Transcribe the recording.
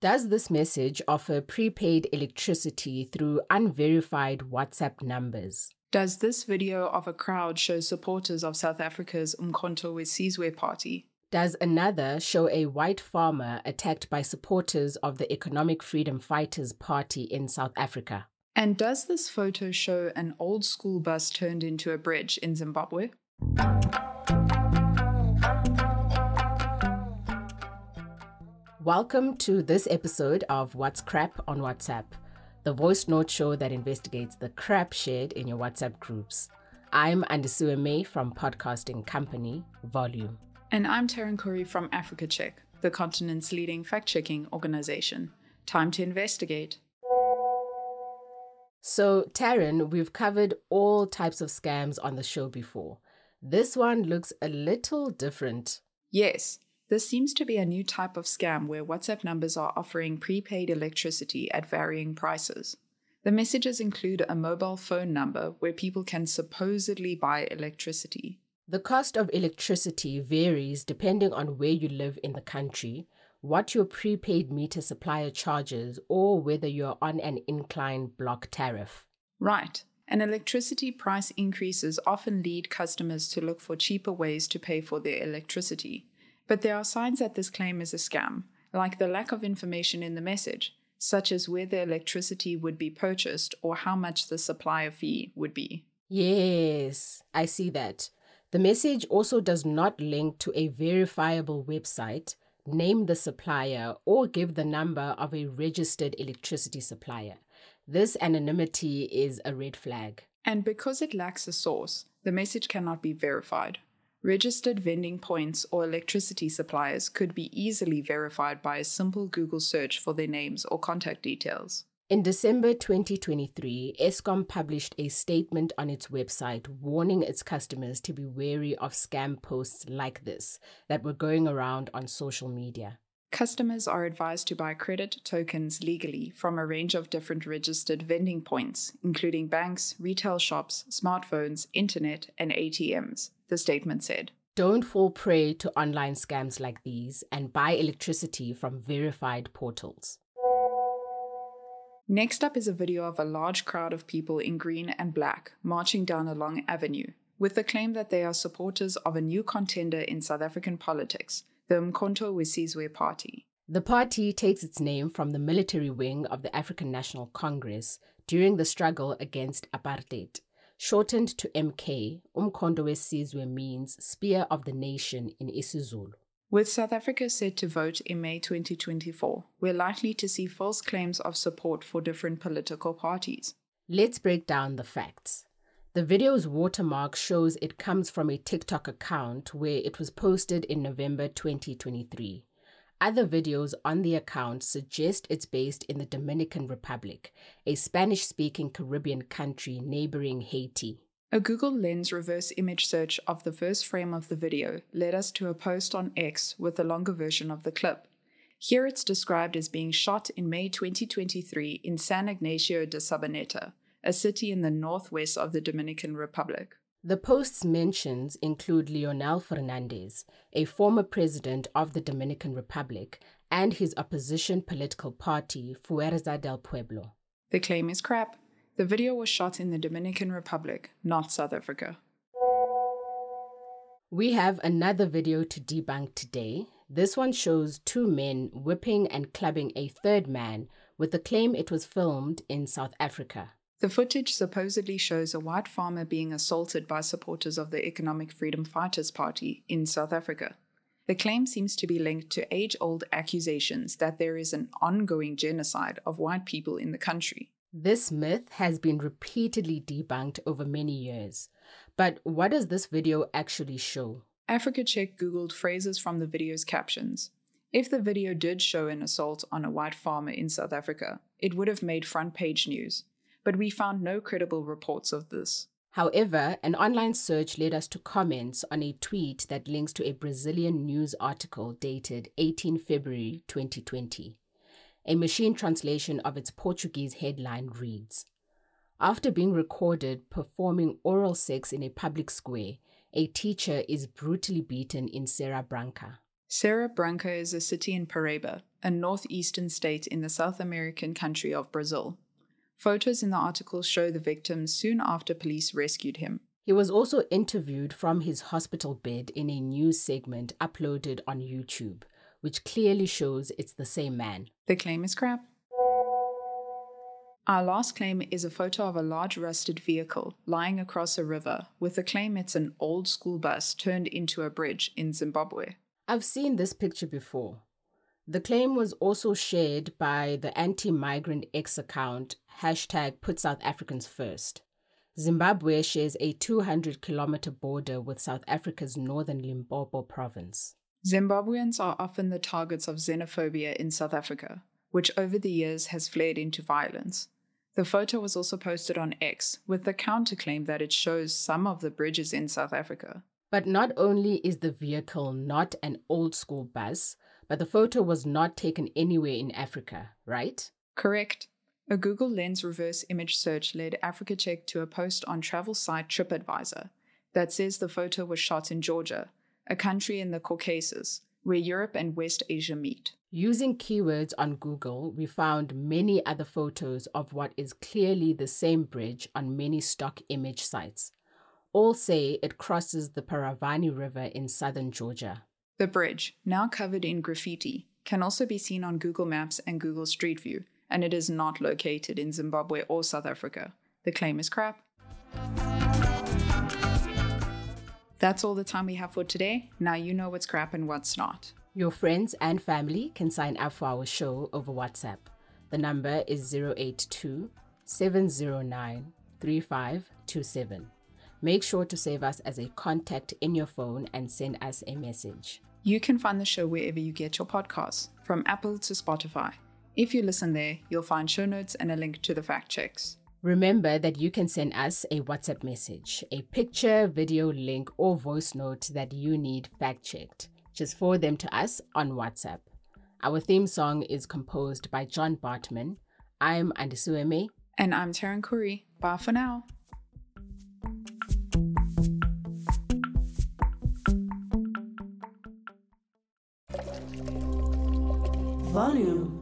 Does this message offer prepaid electricity through unverified WhatsApp numbers? Does this video of a crowd show supporters of South Africa's Umkhonto weSizwe party? Does another show a white farmer attacked by supporters of the Economic Freedom Fighters Party in South Africa? And does this photo show an old school bus turned into a bridge in Zimbabwe? Welcome to this episode of What's Crap on WhatsApp the voice note show that investigates the crap shared in your WhatsApp groups. I'm Andisua May from podcasting company Volume. And I'm Taryn Curry from Africa Check, the continent's leading fact checking organization. Time to investigate. So, Taryn, we've covered all types of scams on the show before. This one looks a little different. Yes, this seems to be a new type of scam where WhatsApp numbers are offering prepaid electricity at varying prices. The messages include a mobile phone number where people can supposedly buy electricity. The cost of electricity varies depending on where you live in the country, what your prepaid meter supplier charges, or whether you're on an incline block tariff. Right. And electricity price increases often lead customers to look for cheaper ways to pay for their electricity. But there are signs that this claim is a scam, like the lack of information in the message, such as where the electricity would be purchased or how much the supplier fee would be. Yes, I see that. The message also does not link to a verifiable website, name the supplier, or give the number of a registered electricity supplier. This anonymity is a red flag. And because it lacks a source, the message cannot be verified. Registered vending points or electricity suppliers could be easily verified by a simple Google search for their names or contact details. In December 2023, Eskom published a statement on its website warning its customers to be wary of scam posts like this that were going around on social media. Customers are advised to buy credit tokens legally from a range of different registered vending points, including banks, retail shops, smartphones, internet, and ATMs, the statement said. Don't fall prey to online scams like these and buy electricity from verified portals. Next up is a video of a large crowd of people in green and black marching down a long avenue with the claim that they are supporters of a new contender in South African politics the Umkhonto weSizwe Party. The party takes its name from the military wing of the African National Congress during the struggle against apartheid. Shortened to MK, Umkhonto weSizwe means Spear of the Nation in isiZulu. With South Africa set to vote in May 2024, we're likely to see false claims of support for different political parties. Let's break down the facts. The video's watermark shows it comes from a TikTok account where it was posted in November 2023. Other videos on the account suggest it's based in the Dominican Republic, a Spanish speaking Caribbean country neighboring Haiti. A Google Lens reverse image search of the first frame of the video led us to a post on X with a longer version of the clip. Here it's described as being shot in May 2023 in San Ignacio de Sabaneta, a city in the northwest of the Dominican Republic. The post's mentions include Leonel Fernandez, a former president of the Dominican Republic, and his opposition political party, Fuerza del Pueblo. The claim is crap. The video was shot in the Dominican Republic, not South Africa. We have another video to debunk today. This one shows two men whipping and clubbing a third man with the claim it was filmed in South Africa. The footage supposedly shows a white farmer being assaulted by supporters of the Economic Freedom Fighters Party in South Africa. The claim seems to be linked to age old accusations that there is an ongoing genocide of white people in the country. This myth has been repeatedly debunked over many years. But what does this video actually show? Africa Check Googled phrases from the video's captions. If the video did show an assault on a white farmer in South Africa, it would have made front page news but we found no credible reports of this. However, an online search led us to comments on a tweet that links to a Brazilian news article dated 18 February 2020. A machine translation of its Portuguese headline reads After being recorded performing oral sex in a public square, a teacher is brutally beaten in Serra Branca. Serra Branca is a city in Paraíba, a northeastern state in the South American country of Brazil. Photos in the article show the victim soon after police rescued him. He was also interviewed from his hospital bed in a news segment uploaded on YouTube, which clearly shows it's the same man. The claim is crap. Our last claim is a photo of a large rusted vehicle lying across a river with the claim it's an old school bus turned into a bridge in Zimbabwe. I've seen this picture before. The claim was also shared by the anti migrant X account hashtag Put South Africans First. Zimbabwe shares a 200 kilometer border with South Africa's northern Limpopo province. Zimbabweans are often the targets of xenophobia in South Africa, which over the years has flared into violence. The photo was also posted on X with the counterclaim that it shows some of the bridges in South Africa. But not only is the vehicle not an old school bus, but the photo was not taken anywhere in Africa, right? Correct. A Google Lens reverse image search led Africa Check to a post on travel site TripAdvisor that says the photo was shot in Georgia, a country in the Caucasus, where Europe and West Asia meet. Using keywords on Google, we found many other photos of what is clearly the same bridge on many stock image sites. All say it crosses the Paravani River in southern Georgia. The bridge, now covered in graffiti, can also be seen on Google Maps and Google Street View, and it is not located in Zimbabwe or South Africa. The claim is crap. That's all the time we have for today. Now you know what's crap and what's not. Your friends and family can sign up for our show over WhatsApp. The number is 082 709 3527. Make sure to save us as a contact in your phone and send us a message. You can find the show wherever you get your podcasts, from Apple to Spotify. If you listen there, you'll find show notes and a link to the fact checks. Remember that you can send us a WhatsApp message, a picture, video link, or voice note that you need fact checked. Just forward them to us on WhatsApp. Our theme song is composed by John Bartman. I'm Andisueme. And I'm Taryn Curry. Bye for now. Volume